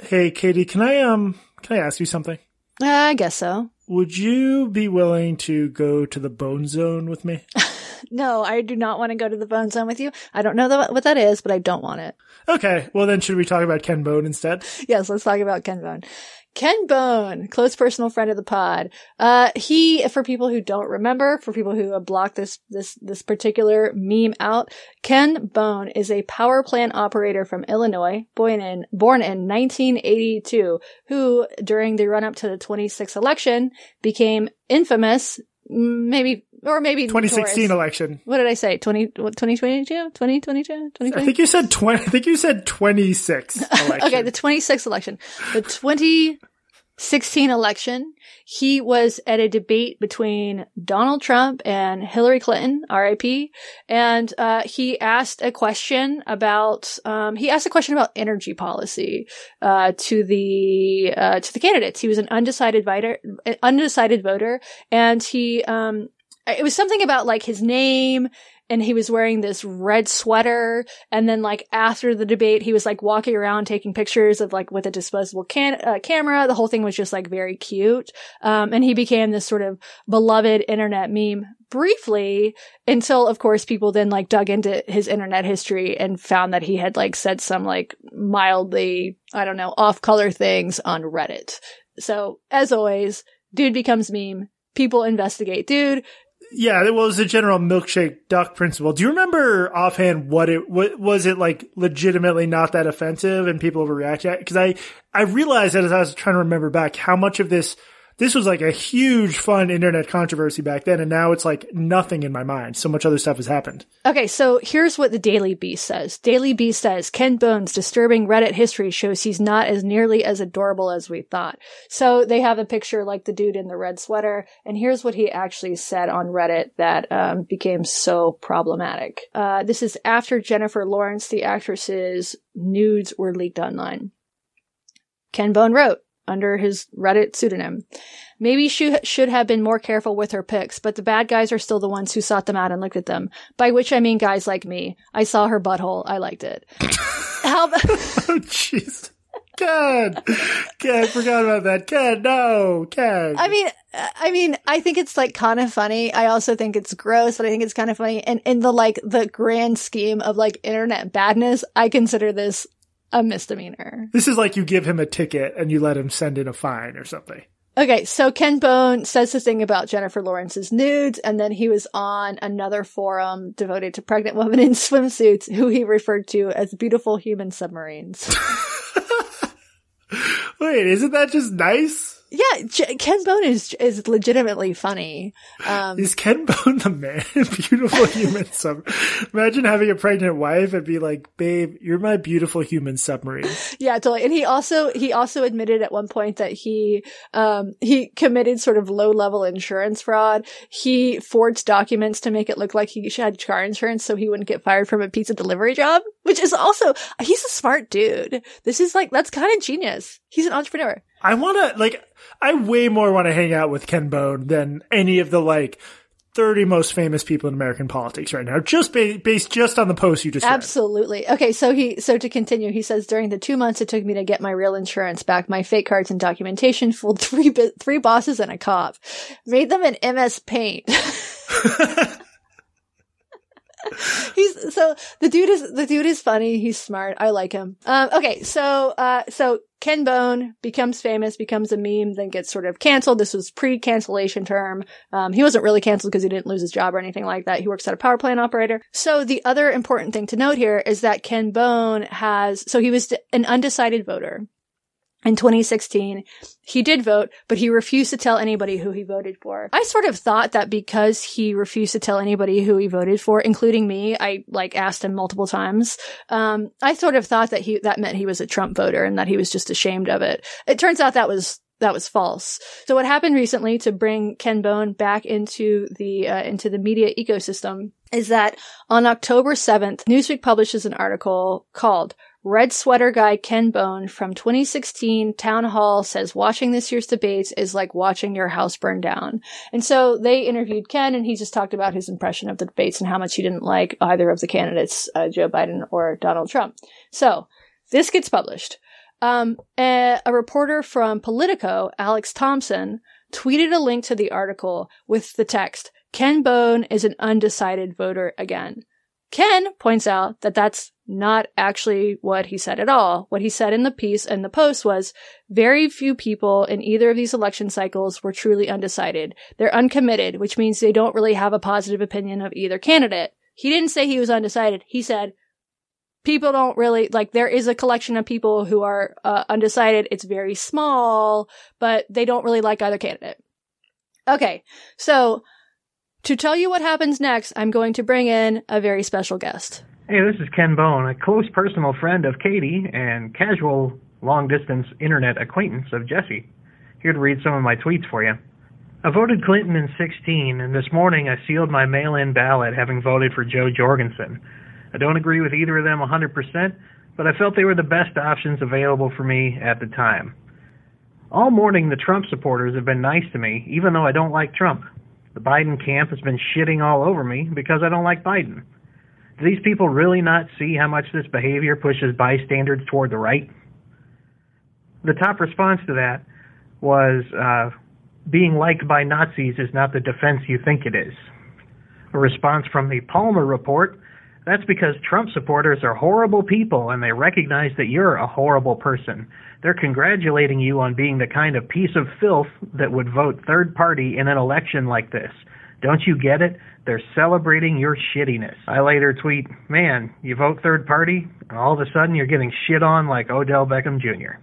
Hey, Katie, can I um can I ask you something? Uh, I guess so. Would you be willing to go to the Bone Zone with me? No, I do not want to go to the Bone Zone with you. I don't know the, what that is, but I don't want it. Okay, well then should we talk about Ken Bone instead? Yes, let's talk about Ken Bone. Ken Bone, close personal friend of the pod. Uh, he, for people who don't remember, for people who have blocked this, this, this particular meme out, Ken Bone is a power plant operator from Illinois, born in, born in 1982, who, during the run up to the 26th election, became infamous, maybe, or maybe 2016 notorious. election. What did I say? 20, what, 2022? 2022? I 2020? think you said 20 I think you said 26 election. Okay, the 26th election. The 2016 election, he was at a debate between Donald Trump and Hillary Clinton, RIP, and uh, he asked a question about um, he asked a question about energy policy uh, to the uh, to the candidates. He was an undecided voter, undecided voter, and he um, it was something about like his name and he was wearing this red sweater. And then like after the debate he was like walking around taking pictures of like with a disposable can- uh, camera. The whole thing was just like very cute. Um, and he became this sort of beloved internet meme briefly until of course people then like dug into his internet history and found that he had like said some like mildly i don't know off color things on reddit. So as always dude becomes meme. People investigate dude Yeah, it was the general milkshake duck principle. Do you remember offhand what it what was it like legitimately not that offensive and people overreact because I I realized that as I was trying to remember back how much of this this was like a huge fun internet controversy back then and now it's like nothing in my mind. So much other stuff has happened. Okay, so here's what the Daily Beast says. Daily Beast says Ken Bone's disturbing Reddit history shows he's not as nearly as adorable as we thought. So they have a picture like the dude in the red sweater, and here's what he actually said on Reddit that um, became so problematic. Uh, this is after Jennifer Lawrence, the actress's nudes were leaked online. Ken Bone wrote under his Reddit pseudonym. Maybe she should have been more careful with her pics, but the bad guys are still the ones who sought them out and looked at them. By which I mean guys like me. I saw her butthole. I liked it. How about- Oh jeez. Ken, Ken, I forgot about that. Ken, no, Ken. I mean, I mean, I think it's like kind of funny. I also think it's gross, but I think it's kind of funny. And in the like the grand scheme of like internet badness, I consider this a misdemeanor. this is like you give him a ticket and you let him send in a fine or something. Okay, so Ken Bone says the thing about Jennifer Lawrence's nudes, and then he was on another forum devoted to pregnant women in swimsuits who he referred to as beautiful human submarines. Wait, isn't that just nice? Yeah, J- Ken Bone is is legitimately funny. Um, Is Ken Bone the man? beautiful human sub. Imagine having a pregnant wife and be like, "Babe, you're my beautiful human submarine." yeah, totally. And he also he also admitted at one point that he um he committed sort of low level insurance fraud. He forged documents to make it look like he had car insurance so he wouldn't get fired from a pizza delivery job, which is also he's a smart dude. This is like that's kind of genius. He's an entrepreneur. I want to like. I way more want to hang out with Ken Bone than any of the like. 30 most famous people in American politics right now, just ba- based just on the post you just read. Absolutely. Okay, so he so to continue, he says during the two months it took me to get my real insurance back, my fake cards and documentation fooled three bi- three bosses and a cop, made them in MS Paint. He's so the dude is the dude is funny. He's smart. I like him. Um, okay, so uh, so Ken Bone becomes famous, becomes a meme, then gets sort of canceled. This was pre-cancellation term. Um, he wasn't really canceled because he didn't lose his job or anything like that. He works at a power plant operator. So the other important thing to note here is that Ken Bone has so he was an undecided voter. In 2016, he did vote, but he refused to tell anybody who he voted for. I sort of thought that because he refused to tell anybody who he voted for, including me, I like asked him multiple times. Um, I sort of thought that he, that meant he was a Trump voter and that he was just ashamed of it. It turns out that was that was false. So what happened recently to bring Ken Bone back into the uh, into the media ecosystem is that on October 7th, Newsweek publishes an article called Red Sweater Guy Ken Bone from 2016 Town Hall says watching this year's debates is like watching your house burn down. And so they interviewed Ken and he just talked about his impression of the debates and how much he didn't like either of the candidates, uh, Joe Biden or Donald Trump. So this gets published. Um, a, a reporter from Politico, Alex Thompson, tweeted a link to the article with the text, Ken Bone is an undecided voter again. Ken points out that that's not actually what he said at all. What he said in the piece and the post was very few people in either of these election cycles were truly undecided. They're uncommitted, which means they don't really have a positive opinion of either candidate. He didn't say he was undecided. He said people don't really like there is a collection of people who are uh, undecided. It's very small, but they don't really like either candidate. Okay. So to tell you what happens next, I'm going to bring in a very special guest. Hey, this is Ken Bone, a close personal friend of Katie and casual long distance internet acquaintance of Jesse. Here to read some of my tweets for you. I voted Clinton in 16, and this morning I sealed my mail in ballot having voted for Jo Jorgensen. I don't agree with either of them 100%, but I felt they were the best options available for me at the time. All morning, the Trump supporters have been nice to me, even though I don't like Trump. The Biden camp has been shitting all over me because I don't like Biden. Do these people really not see how much this behavior pushes bystanders toward the right? The top response to that was uh, being liked by Nazis is not the defense you think it is. A response from the Palmer report that's because Trump supporters are horrible people and they recognize that you're a horrible person. They're congratulating you on being the kind of piece of filth that would vote third party in an election like this. Don't you get it? They're celebrating your shittiness. I later tweet, man, you vote third party, and all of a sudden you're getting shit on like Odell Beckham Jr.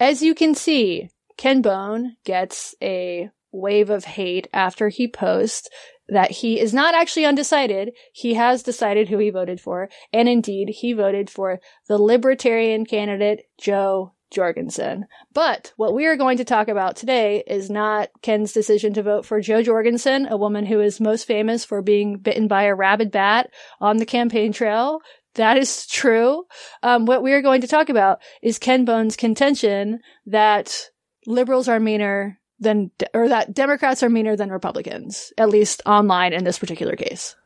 As you can see, Ken Bone gets a wave of hate after he posts that he is not actually undecided. He has decided who he voted for. And indeed, he voted for the libertarian candidate, Jo Jorgensen. But what we are going to talk about today is not Ken's decision to vote for Jo Jorgensen, a woman who is most famous for being bitten by a rabid bat on the campaign trail. That is true. Um, what we are going to talk about is Ken Bone's contention that liberals are meaner than, or that Democrats are meaner than Republicans, at least online in this particular case.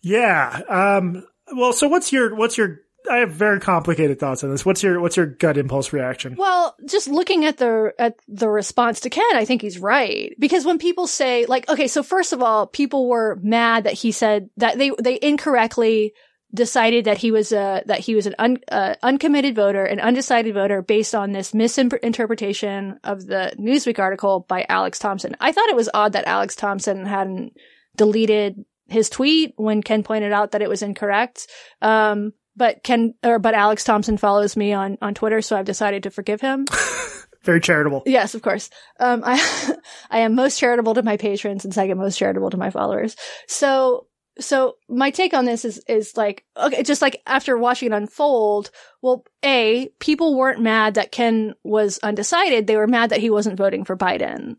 Yeah. Um, well, so what's your, what's your, I have very complicated thoughts on this. What's your, what's your gut impulse reaction? Well, just looking at the, at the response to Ken, I think he's right. Because when people say, like, okay, so first of all, people were mad that he said that they, they incorrectly decided that he was a that he was an un, uh, uncommitted voter, an undecided voter, based on this misinterpretation of the Newsweek article by Alex Thompson. I thought it was odd that Alex Thompson hadn't deleted his tweet when Ken pointed out that it was incorrect. Um, but Ken or but Alex Thompson follows me on on Twitter, so I've decided to forgive him. Very charitable. Yes, of course. Um, I I am most charitable to my patrons and second most charitable to my followers. So so my take on this is is like okay just like after watching it unfold well a people weren't mad that ken was undecided they were mad that he wasn't voting for biden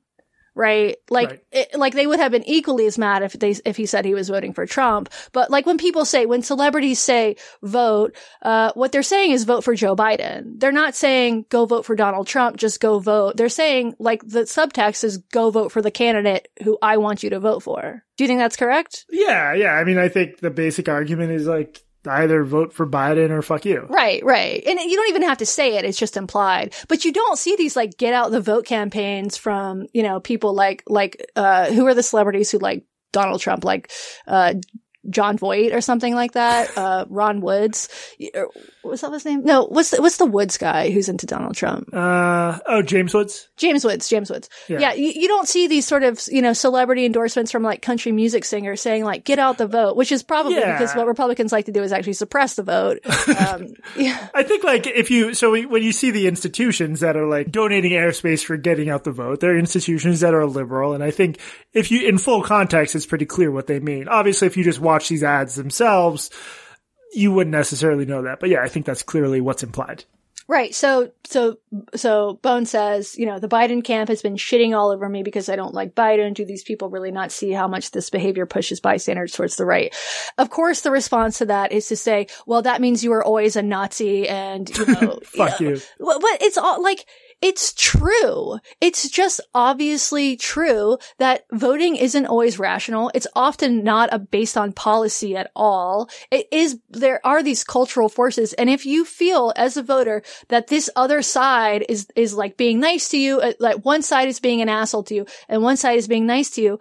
right? Like, right. It, like they would have been equally as mad if they, if he said he was voting for Trump. But like when people say, when celebrities say vote, uh, what they're saying is vote for Joe Biden. They're not saying go vote for Donald Trump, just go vote. They're saying like the subtext is go vote for the candidate who I want you to vote for. Do you think that's correct? Yeah, yeah. I mean, I think the basic argument is like either vote for Biden or fuck you. Right, right. And you don't even have to say it. It's just implied. But you don't see these like get out the vote campaigns from, you know, people like, like, uh, who are the celebrities who like Donald Trump, like, uh, Jon Voight or something like that. Uh, Ron Woods. What's that his name? No, what's the, what's the Woods guy who's into Donald Trump? Uh, oh, James Woods. James Woods. James Woods. Yeah. yeah you, you, don't see these sort of, you know, celebrity endorsements from like country music singers saying like, get out the vote, which is probably yeah. because what Republicans like to do is actually suppress the vote. Um, yeah. I think like if you, so when you see the institutions that are like donating airspace for getting out the vote, they're institutions that are liberal. And I think if you, in full context, it's pretty clear what they mean. Obviously, if you just watch these ads themselves, you wouldn't necessarily know that. But yeah, I think that's clearly what's implied. Right. So, so, so Bone says, you know, the Biden camp has been shitting all over me because I don't like Biden. Do these people really not see how much this behavior pushes bystanders towards the right? Of course, the response to that is to say, well, that means you were always a Nazi and, you know, fuck you. Know, you. But it's all like, it's true. It's just obviously true that voting isn't always rational. It's often not a, based on policy at all. It is, there are these cultural forces. And if you feel as a voter that this other side is, is like being nice to you, uh, like one side is being an asshole to you and one side is being nice to you,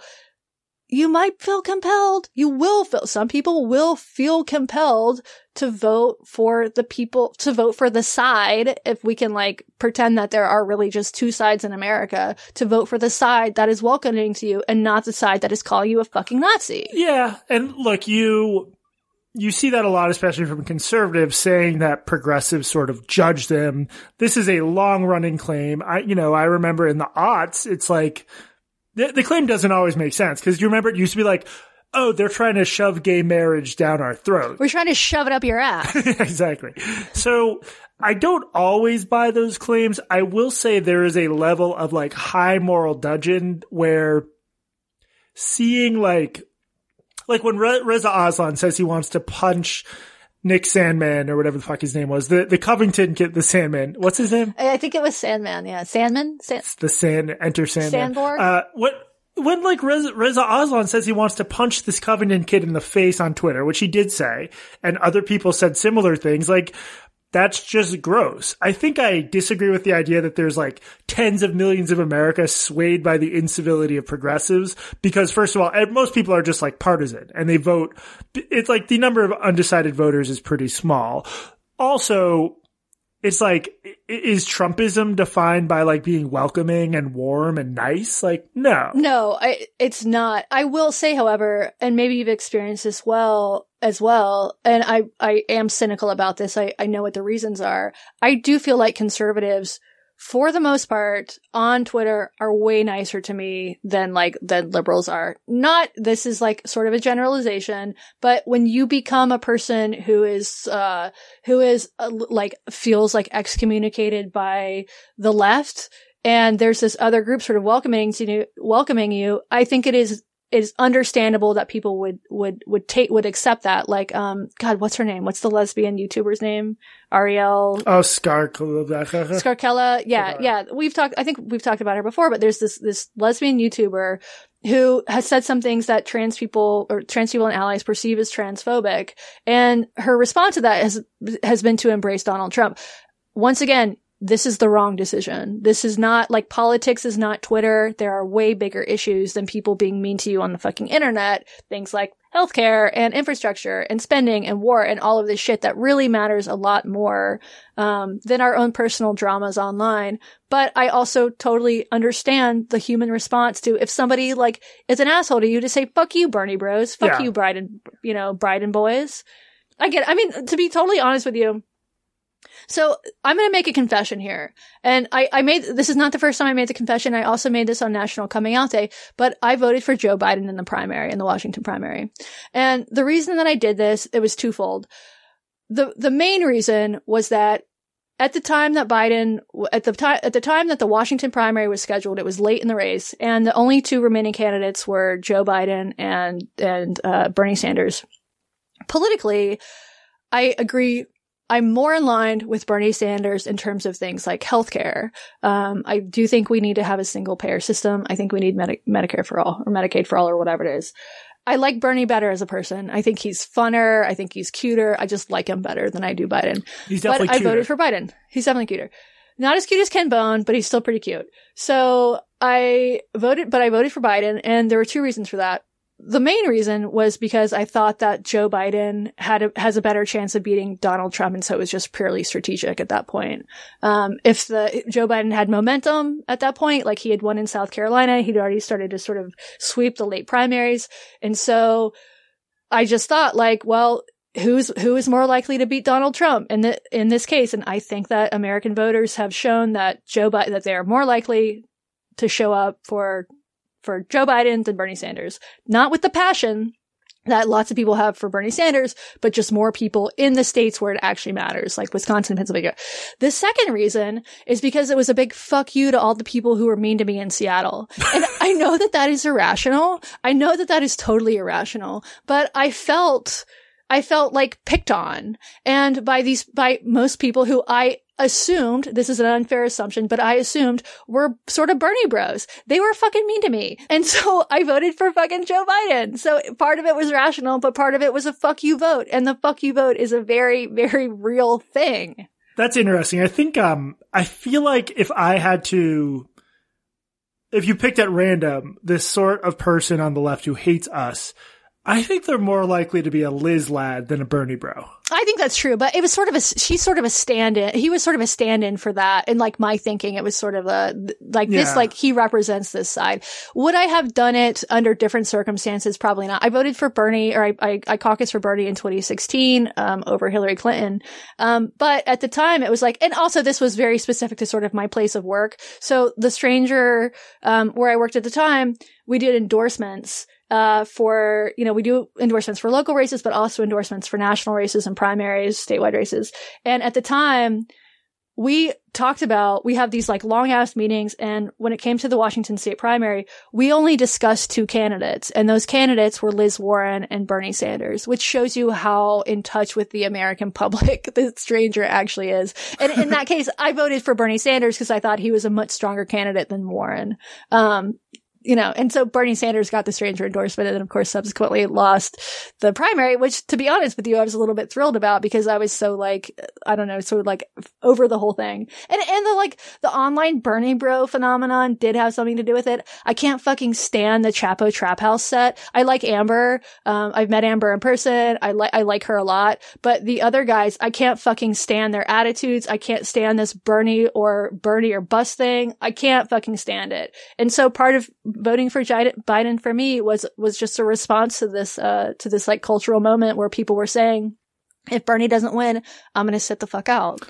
you might feel compelled. You will feel, some people will feel compelled to vote for the people, to vote for the side, if we can like pretend that there are really just two sides in America, to vote for the side that is welcoming to you and not the side that is calling you a fucking Nazi. Yeah. And look, you, you see that a lot, especially from conservatives saying that progressives sort of judge them. This is a long running claim. I, you know, I remember in the aughts, it's like, the, the claim doesn't always make sense because you remember it used to be like, oh, they're trying to shove gay marriage down our throat. We're trying to shove it up your ass. exactly. So I don't always buy those claims. I will say there is a level of like high moral dudgeon where seeing like, like when Re- Reza Aslan says he wants to punch Nick Sandmann or whatever the fuck his name was, the the Covington kid, the Sandmann. What's his name? I think it was Sandmann. Yeah, Sandman. Sand- the Sand Enter Sandman. Sandborg. Uh, what? When like Reza, Reza Aslan says he wants to punch this Covington kid in the face on Twitter, which he did say, and other people said similar things, like that's just gross. I think I disagree with the idea that there's like tens of millions of America swayed by the incivility of progressives because first of all, most people are just like partisan and they vote. It's like the number of undecided voters is pretty small. Also, it's like, is Trumpism defined by like being welcoming and warm and nice? Like, no. No, I, it's not. I will say, however, and maybe you've experienced this well as well, and I, I am cynical about this. I, I know what the reasons are. I do feel like conservatives for the most part on Twitter are way nicer to me than like than liberals are. Not this is like sort of a generalization, but when you become a person who is uh who is uh, like feels like excommunicated by the left and there's this other group sort of welcoming to welcoming you, I think it is it's understandable that people would would would take would accept that. Like, um, God, what's her name? What's the lesbian YouTuber's name? Arielle. Oh, Scarcella. Scarcella. Yeah, yeah. We've talked. I think we've talked about her before. But there's this this lesbian YouTuber who has said some things that trans people or trans people and allies perceive as transphobic, and her response to that has has been to embrace Donald Trump. Once again, this is the wrong decision. This is not like politics is not Twitter. There are way bigger issues than people being mean to you on the fucking internet. Things like healthcare and infrastructure and spending and war and all of this shit that really matters a lot more um, than our own personal dramas online. But I also totally understand the human response to if somebody like is an asshole to you to say "fuck you, Bernie Bros," "fuck yeah. you, bride and you know bride and boys." I get. It. I mean, to be totally honest with you so I'm going to make a confession here. And I, I made, this is not the first time I made the confession. I also made this on National Coming Out Day, but I voted for Joe Biden in the primary, in the Washington primary. And the reason that I did this, it was twofold. The, the main reason was that at the time that Biden, at the time, at the time that the Washington primary was scheduled, it was late in the race, and the only two remaining candidates were Joe Biden and and uh, Bernie Sanders. Politically, I agree I'm more in line with Bernie Sanders in terms of things like healthcare. Um, I do think we need to have a single payer system. I think we need Medi- Medicare for all or Medicaid for all or whatever it is. I like Bernie better as a person. I think he's funner. I think he's cuter. I just like him better than I do Biden. He's definitely but cuter. I voted for Biden. He's definitely cuter. Not as cute as Ken Bone, but he's still pretty cute. So I voted, but I voted for Biden and there were two reasons for that the main reason was because I thought that Joe Biden had a, has a better chance of beating Donald Trump, and so it was just purely strategic at that point. Um, if the Joe Biden had momentum at that point, like he had won in South Carolina, he'd already started to sort of sweep the late primaries, and so I just thought, like, well, who's who is more likely to beat Donald Trump in the in this case? And I think that American voters have shown that Joe Biden that they are more likely to show up for for Joe Biden than Bernie Sanders. Not with the passion that lots of people have for Bernie Sanders, but just more people in the states where it actually matters, like Wisconsin, Pennsylvania. The second reason is because it was a big fuck you to all the people who were mean to me in Seattle. And I know that that is irrational. I know that that is totally irrational, but I felt I felt like picked on and by these, by most people who I assumed this is an unfair assumption, but I assumed were sort of Bernie bros. They were fucking mean to me. And so I voted for fucking Joe Biden. So part of it was rational, but part of it was a fuck you vote. And the fuck you vote is a very, very real thing. That's interesting. I think, um, I feel like if I had to, if you picked at random this sort of person on the left who hates us, I think they're more likely to be a Liz lad than a Bernie bro. I think that's true, but it was sort of a, she's sort of a stand in. He was sort of a stand in for that. And like my thinking, it was sort of a, like yeah. this, like he represents this side. Would I have done it under different circumstances? Probably not. I voted for Bernie or I, I, I caucused for Bernie in 2016, um, over Hillary Clinton. Um, but at the time it was like, and also this was very specific to sort of my place of work. So the stranger, um, where I worked at the time, we did endorsements uh, for, you know, we do endorsements for local races, but also endorsements for national races and primaries, statewide races. And at the time, we talked about, we have these like long ass meetings. And when it came to the Washington state primary, we only discussed two candidates and those candidates were Liz Warren and Bernie Sanders, which shows you how in touch with the American public the stranger actually is. And in that case, I voted for Bernie Sanders because I thought he was a much stronger candidate than Warren. Um, you know, and so Bernie Sanders got the stranger endorsement and then of course subsequently lost the primary, which to be honest with you, I was a little bit thrilled about because I was so like, I don't know, sort of like over the whole thing. And, and the like, the online Bernie bro phenomenon did have something to do with it. I can't fucking stand the Chapo Trap House set. I like Amber. Um, I've met Amber in person. I like, I like her a lot, but the other guys, I can't fucking stand their attitudes. I can't stand this Bernie or Bernie or bust thing. I can't fucking stand it. And so part of voting for Biden for me was was just a response to this uh to this like cultural moment where people were saying if Bernie doesn't win, I'm going to sit the fuck out.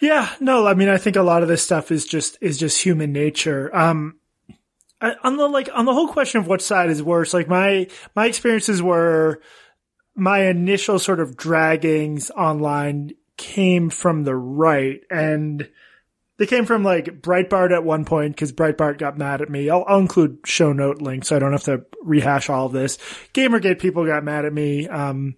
Yeah, no, I mean I think a lot of this stuff is just is just human nature. Um I, on the like on the whole question of what side is worse, like my my experiences were my initial sort of draggings online came from the right and they came from like Breitbart at one point because Breitbart got mad at me. I'll, I'll, include show note links so I don't have to rehash all of this. Gamergate people got mad at me. Um,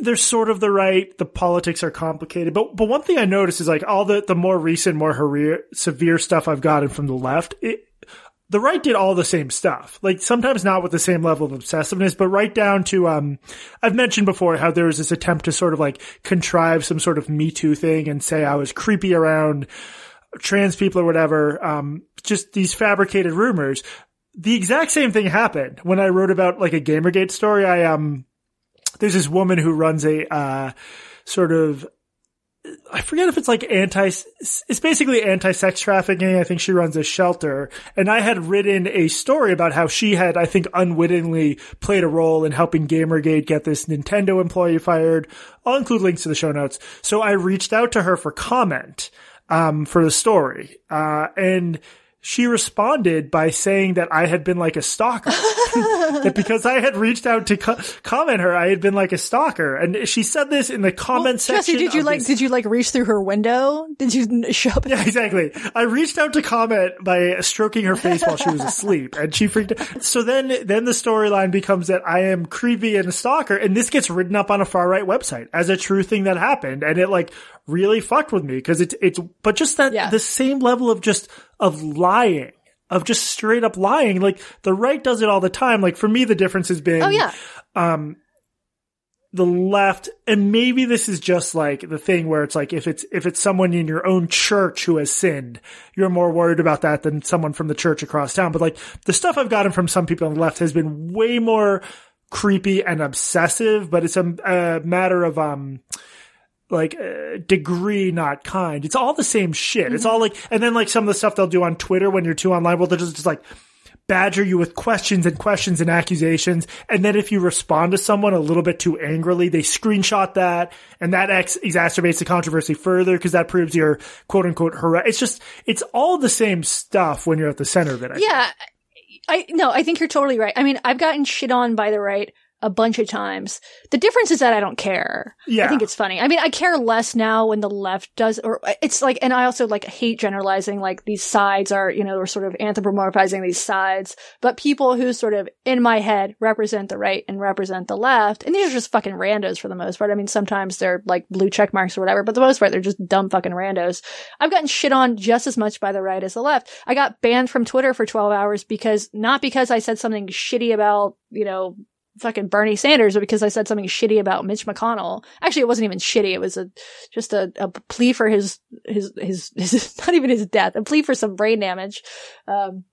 they're sort of the right. The politics are complicated, but but one thing I noticed is like all the the more recent, more severe stuff I've gotten from the left. It, the right did all the same stuff. Like sometimes not with the same level of obsessiveness, but right down to, um, I've mentioned before how there was this attempt to sort of like contrive some sort of Me Too thing and say I was creepy around trans people or whatever. Um, just these fabricated rumors. The exact same thing happened when I wrote about like a Gamergate story. I, um, there's this woman who runs a, uh, sort of I forget if it's like anti, it's basically anti-sex trafficking. I think she runs a shelter and I had written a story about how she had, I think unwittingly played a role in helping Gamergate get this Nintendo employee fired. I'll include links to the show notes. So I reached out to her for comment, um, for the story. Uh, and she responded by saying that I had been like a stalker. that because I had reached out to co- comment her, I had been like a stalker. And she said this in the comment well, section. Jesse, did you like, this. did you like reach through her window? Did you show up? Yeah, exactly. I reached out to comment by stroking her face while she was asleep and she freaked out. So then, then the storyline becomes that I am creepy and a stalker and this gets written up on a far right website as a true thing that happened. And it like really fucked with me because it's, it's, but just that, yeah. the same level of just, of lying, of just straight up lying. Like the right does it all the time. Like for me, the difference has been, oh yeah, um, the left, and maybe this is just like the thing where it's like if it's if it's someone in your own church who has sinned, you're more worried about that than someone from the church across town. But like the stuff I've gotten from some people on the left has been way more creepy and obsessive. But it's a, a matter of um like uh, degree, not kind. It's all the same shit. Mm-hmm. It's all like, and then like some of the stuff they'll do on Twitter when you're too online, well, they're just, just like badger you with questions and questions and accusations. And then if you respond to someone a little bit too angrily, they screenshot that and that ex- exacerbates the controversy further because that proves you're quote unquote harass. It's just, it's all the same stuff when you're at the center of it. I yeah. Think. I, no, I think you're totally right. I mean, I've gotten shit on by the right a bunch of times. The difference is that I don't care. Yeah. I think it's funny. I mean, I care less now when the left does, or it's like, and I also like hate generalizing, like these sides are, you know, we're sort of anthropomorphizing these sides, but people who sort of in my head represent the right and represent the left, and these are just fucking randos for the most part. I mean, sometimes they're like blue check marks or whatever, but the most part, they're just dumb fucking randos. I've gotten shit on just as much by the right as the left. I got banned from Twitter for 12 hours because, not because I said something shitty about, you know, fucking Bernie Sanders or because I said something shitty about Mitch McConnell. Actually, it wasn't even shitty. It was a, just a, a plea for his, his, his, his, not even his death, a plea for some brain damage. Um,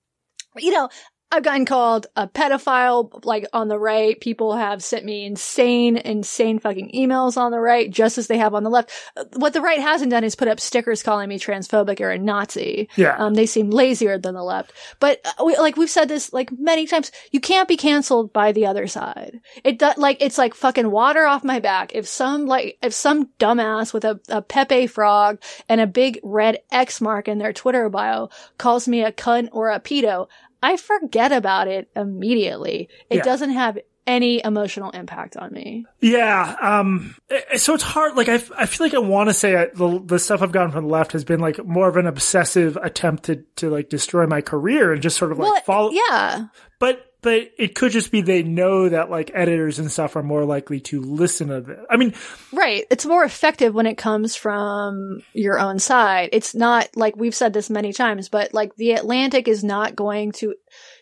you know, I've gotten called a pedophile, like on the right. People have sent me insane, insane fucking emails on the right, just as they have on the left. What the right hasn't done is put up stickers calling me transphobic or a Nazi. Yeah. Um, they seem lazier than the left. But uh, we, like we've said this like many times, you can't be canceled by the other side. It does like it's like fucking water off my back. If some like if some dumbass with a, a Pepe frog and a big red X mark in their Twitter bio calls me a cunt or a pedo, I forget about it immediately. It Yeah. doesn't have any emotional impact on me. Yeah. Um, eh, so it's hard. Like, I, I feel like I want to say I, the, the stuff I've gotten from the left has been like more of an obsessive attempt to, to like destroy my career and just sort of like Well, follow. yeah. But, but it could just be they know that like editors and stuff are more likely to listen to this. I mean, Right. It's more effective when it comes from your own side. It's not like we've said this many times, but like the Atlantic is not going to,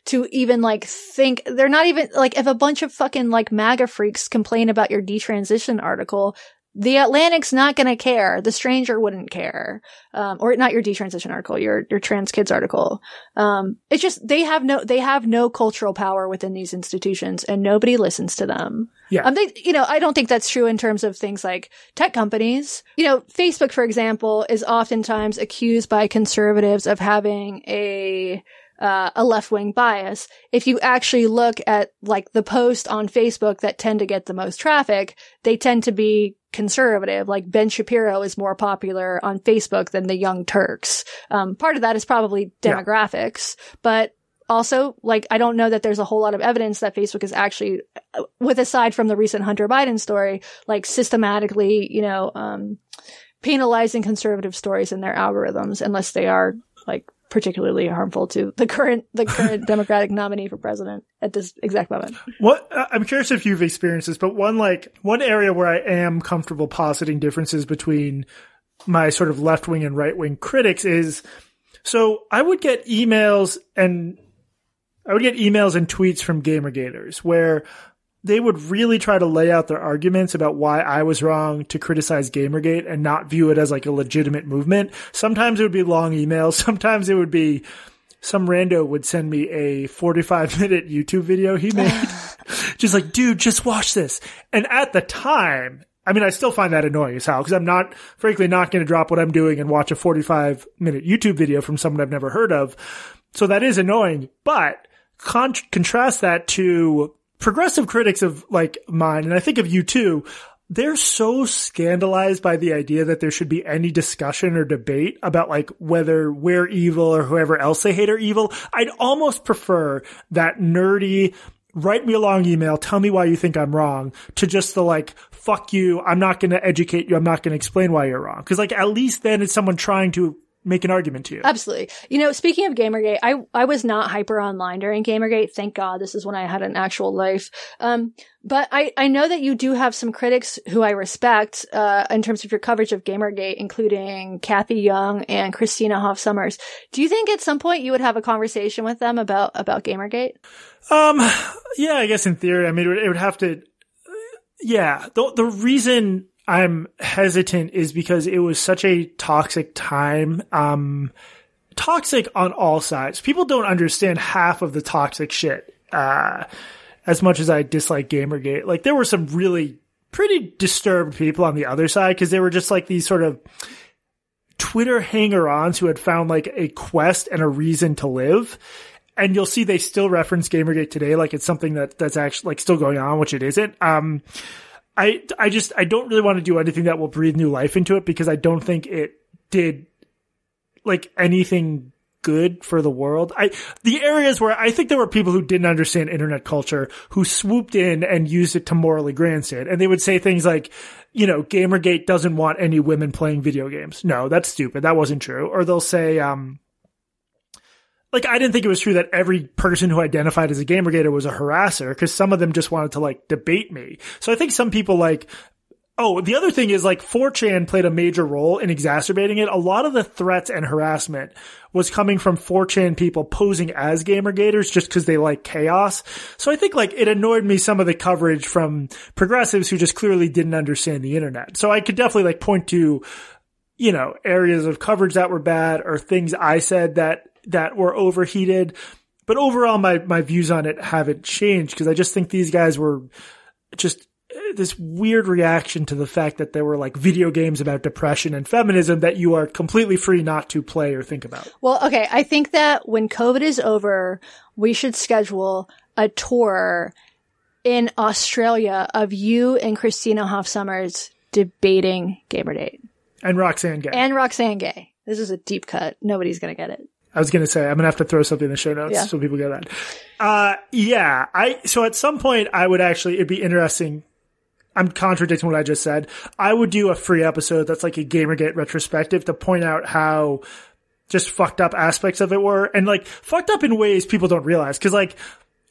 to even like think, they're not even like if a bunch of fucking like MAGA freaks complain about your detransition article, the Atlantic's not going to care. The stranger wouldn't care. Um, or not your detransition article, your, your trans kids article. Um, it's just, they have no, they have no cultural power within these institutions and nobody listens to them. Yeah. Um, they, you know, I don't think that's true in terms of things like tech companies. You know, Facebook, for example, is oftentimes accused by conservatives of having a, uh, a left-wing bias. If you actually look at like the posts on Facebook that tend to get the most traffic, they tend to be conservative. Like Ben Shapiro is more popular on Facebook than the Young Turks. Um, part of that is probably Yeah. demographics, but also, like, I don't know that there's a whole lot of evidence that Facebook is actually, uh, with aside from the recent Hunter Biden story, like systematically, you know, um, penalizing conservative stories in their algorithms unless they are like particularly harmful to the current the current Democratic nominee for president at this exact moment. What I'm curious if you've experienced this, but one like one area where I am comfortable positing differences between my sort of left wing and right wing critics is so I would get emails and I would get emails and tweets from Gamergaters where they would really try to lay out their arguments about why I was wrong to criticize Gamergate and not view it as like a legitimate movement. Sometimes it would be long emails. Sometimes it would be some rando would send me a 45 minute YouTube video he made. just like, dude, just watch this. And at the time, I mean, I still find that annoying as hell because I'm not, frankly, not going to drop what I'm doing and watch a 45 minute YouTube video from someone I've never heard of. So that is annoying, but con- contrast that to progressive critics of like mine, and I think of you too. They're so scandalized by the idea that there should be any discussion or debate about like whether we're evil or whoever else they hate are evil. I'd almost prefer that nerdy, write me a long email, tell me why you think I'm wrong, to just the like, fuck you, I'm not gonna educate you, I'm not gonna explain why you're wrong. Cause like at least then it's someone trying to make an argument to you. Absolutely. You know, speaking of Gamergate, I I was not hyper online during Gamergate. Thank God. This is when I had an actual life. Um, but I I know that you do have some critics who I respect uh in terms of your coverage of Gamergate, including Cathy Young and Christina Hoff Sommers. Do you think at some point you would have a conversation with them about about Gamergate? Um, yeah, I guess in theory, I mean, it would, it would have to, yeah, the, the reason I'm hesitant is because it was such a toxic time. Um, toxic on all sides. People don't understand half of the toxic shit. Uh, as much as I dislike Gamergate, like there were some really pretty disturbed people on the other side because they were just like these sort of Twitter hanger-ons who had found like a quest and a reason to live. And you'll see they still reference Gamergate today, like it's something that that's actually like still going on, which it isn't. Um, I I just I don't really want to do anything that will breathe new life into it because I don't think it did like anything good for the world. I, the areas where I think there were people who didn't understand internet culture who swooped in and used it to morally grandstand. And they would say things like, you know, Gamergate doesn't want any women playing video games. No, that's stupid. That wasn't true. Or they'll say, um, like I didn't think it was true that every person who identified as a gamergator was a harasser because some of them just wanted to like debate me. So I think some people like Oh, the other thing is like 4chan played a major role in exacerbating it. A lot of the threats and harassment was coming from 4chan people posing as gamergators just because they like chaos. So I think like it annoyed me some of the coverage from progressives who just clearly didn't understand the internet. So I could definitely like point to, you know, areas of coverage that were bad or things I said that, that were overheated. But overall, my, my views on it haven't changed because I just think these guys were just eh, this weird reaction to the fact that there were like video games about depression and feminism that you are completely free not to play or think about. Well, okay. I think that when COVID is over, we should schedule a tour in Australia of you and Christina Hoff Sommers debating Gamergate. And Roxane Gay. And Roxane Gay. This is a deep cut. Nobody's going to get it. I was going to say, I'm going to have to throw something in the show notes yeah. so people get that. Uh, yeah, I, so at some point I would actually, it'd be interesting I'm contradicting what I just said. I would do a free episode that's like a Gamergate retrospective to point out how just fucked up aspects of it were and like fucked up in ways people don't realize. Cause like,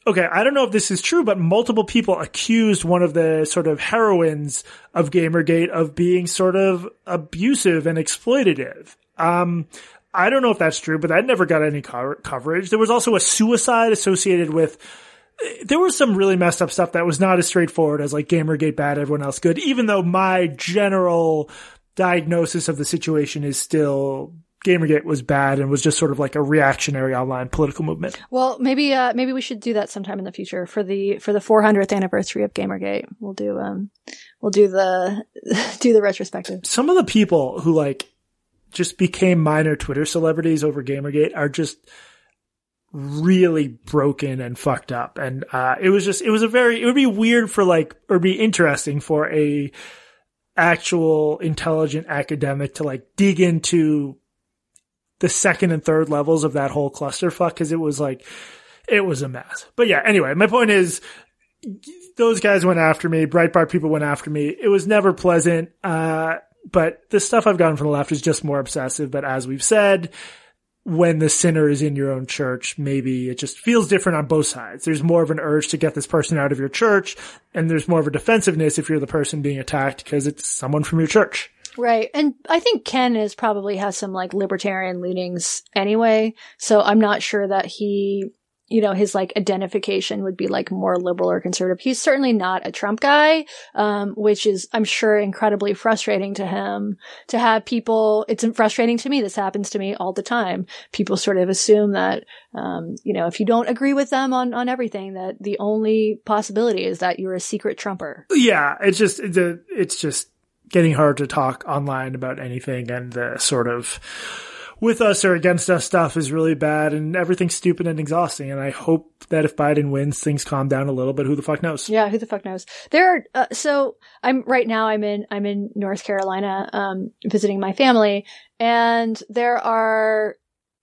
okay, I don't know if this is true, but multiple people accused one of the sort of heroines of Gamergate of being sort of abusive and exploitative. Um, I don't know if that's true, but that never got any co- coverage. There was also a suicide associated with there was some really messed up stuff that was not as straightforward as like Gamergate bad, everyone else good, even though my general diagnosis of the situation is still Gamergate was bad and was just sort of like a reactionary online political movement. Well, maybe uh, maybe we should do that sometime in the future for the for the 400th anniversary of Gamergate. We'll do um we'll do the do the retrospective. Some of the people who like just became minor Twitter celebrities over Gamergate are just really broken and fucked up. And, uh, it was just, it was a very, it would be weird for like, or be interesting for a actual intelligent academic to like dig into the second and third levels of that whole clusterfuck. Cause it was like, it was a mess. But yeah, anyway, my point is, those guys went after me. Breitbart people went after me. It was never pleasant. Uh, but the stuff I've gotten from the left is just more obsessive. But as we've said, when the sinner is in your own church, maybe it just feels different on both sides. There's more of an urge to get this person out of your church, and there's more of a defensiveness if you're the person being attacked because it's someone from your church. Right. And I think Ken is probably has some like libertarian leanings anyway. So I'm not sure that he you know, his like identification would be like more liberal or conservative. He's certainly not a Trump guy, um, which is, I'm sure, incredibly frustrating to him to have people. It's frustrating to me. This happens to me all the time. People sort of assume that, um, you know, if you don't agree with them on, on everything, that the only possibility is that you're a secret Trumper. Yeah. It's just, it's, just getting hard to talk online about anything and the sort of, with us or against us stuff is really bad and everything's stupid and exhausting. And I hope that if Biden wins, things calm down a little, but who the fuck knows? Yeah, who the fuck knows? There are, uh, so I'm right now I'm in, I'm in North Carolina, um, visiting my family and there are,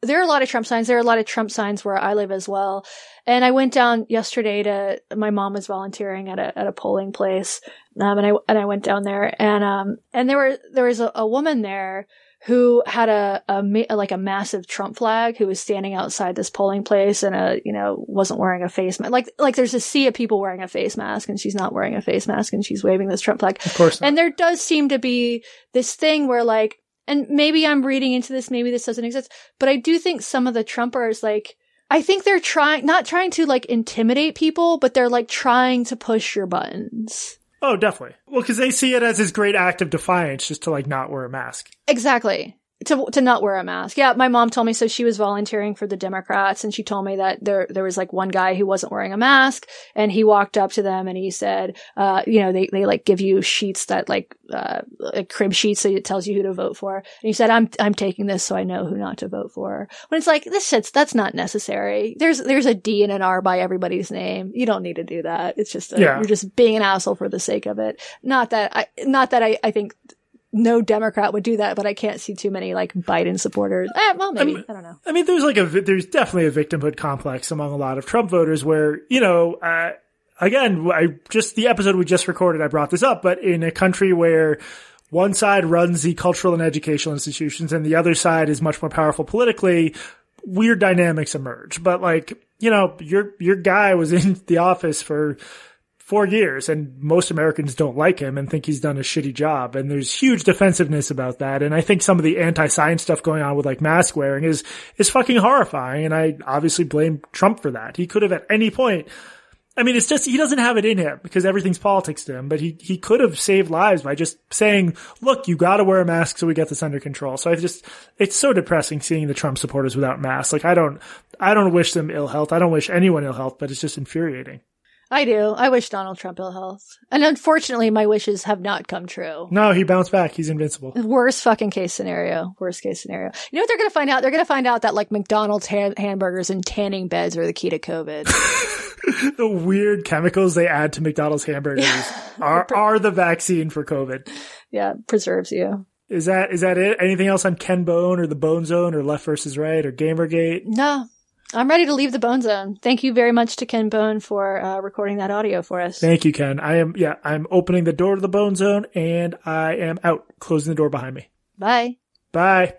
there are a lot of Trump signs. There are a lot of Trump signs where I live as well. And I went down yesterday to, my mom was volunteering at a, at a polling place. Um, and I, and I went down there and, um, and there were, there was a, a woman there who had a, a, like a massive Trump flag who was standing outside this polling place and a you know wasn't wearing a face mask. Like like there's a sea of people wearing a face mask and she's not wearing a face mask and she's waving this Trump flag. Of course. Not. And there does seem to be this thing where like and maybe I'm reading into this, maybe this doesn't exist, but I do think some of the Trumpers like I think they're trying not trying to like intimidate people, but they're like trying to push your buttons. Oh, definitely. Well, because they see it as this great act of defiance just to like not wear a mask. Exactly to to not wear a mask. Yeah, my mom told me so she was volunteering for the Democrats and she told me that there there was like one guy who wasn't wearing a mask and he walked up to them and he said, uh, you know, they they like give you sheets that like uh like crib sheets so it tells you who to vote for. And he said, I'm I'm taking this so I know who not to vote for. When it's like this shit's that's not necessary. There's there's a D and an R by everybody's name. You don't need to do that. It's just a, yeah. you're just being an asshole for the sake of it. Not that I not that I I think no Democrat would do that, but I can't see too many like Biden supporters. Eh, well, maybe. I, I don't know. I mean, there's like a, there's definitely a victimhood complex among a lot of Trump voters where, you know, uh, again, I just, the episode we just recorded, I brought this up, but in a country where one side runs the cultural and educational institutions and the other side is much more powerful politically, weird dynamics emerge. But like, you know, your, your guy was in the office for four years and most Americans don't like him and think he's done a shitty job. And there's huge defensiveness about that. And I think some of the anti-science stuff going on with like mask wearing is, is fucking horrifying. And I obviously blame Trump for that. He could have at any point I mean, it's just he doesn't have it in him because everything's politics to him. But he he could have saved lives by just saying, "Look, you got to wear a mask so we get this under control." So I just it's so depressing seeing the Trump supporters without masks. Like I don't I don't wish them ill health. I don't wish anyone ill health, but it's just infuriating. I do. I wish Donald Trump ill health. And unfortunately, my wishes have not come true. No, he bounced back. He's invincible. Worst fucking case scenario. Worst case scenario. You know what they're going to find out? They're going to find out that like McDonald's ha- hamburgers and tanning beds are the key to COVID. the weird chemicals they add to McDonald's hamburgers are, are the vaccine for COVID. Yeah, preserves you. Is that, is that it? Anything else on Ken Bone or the Bone Zone or Left versus Right or Gamergate? No, I'm ready to leave the Bone Zone. Thank you very much to Ken Bone for uh, recording that audio for us. Thank you, Ken. I am, yeah, I'm opening the door to the Bone Zone and I am out, closing the door behind me. Bye. Bye.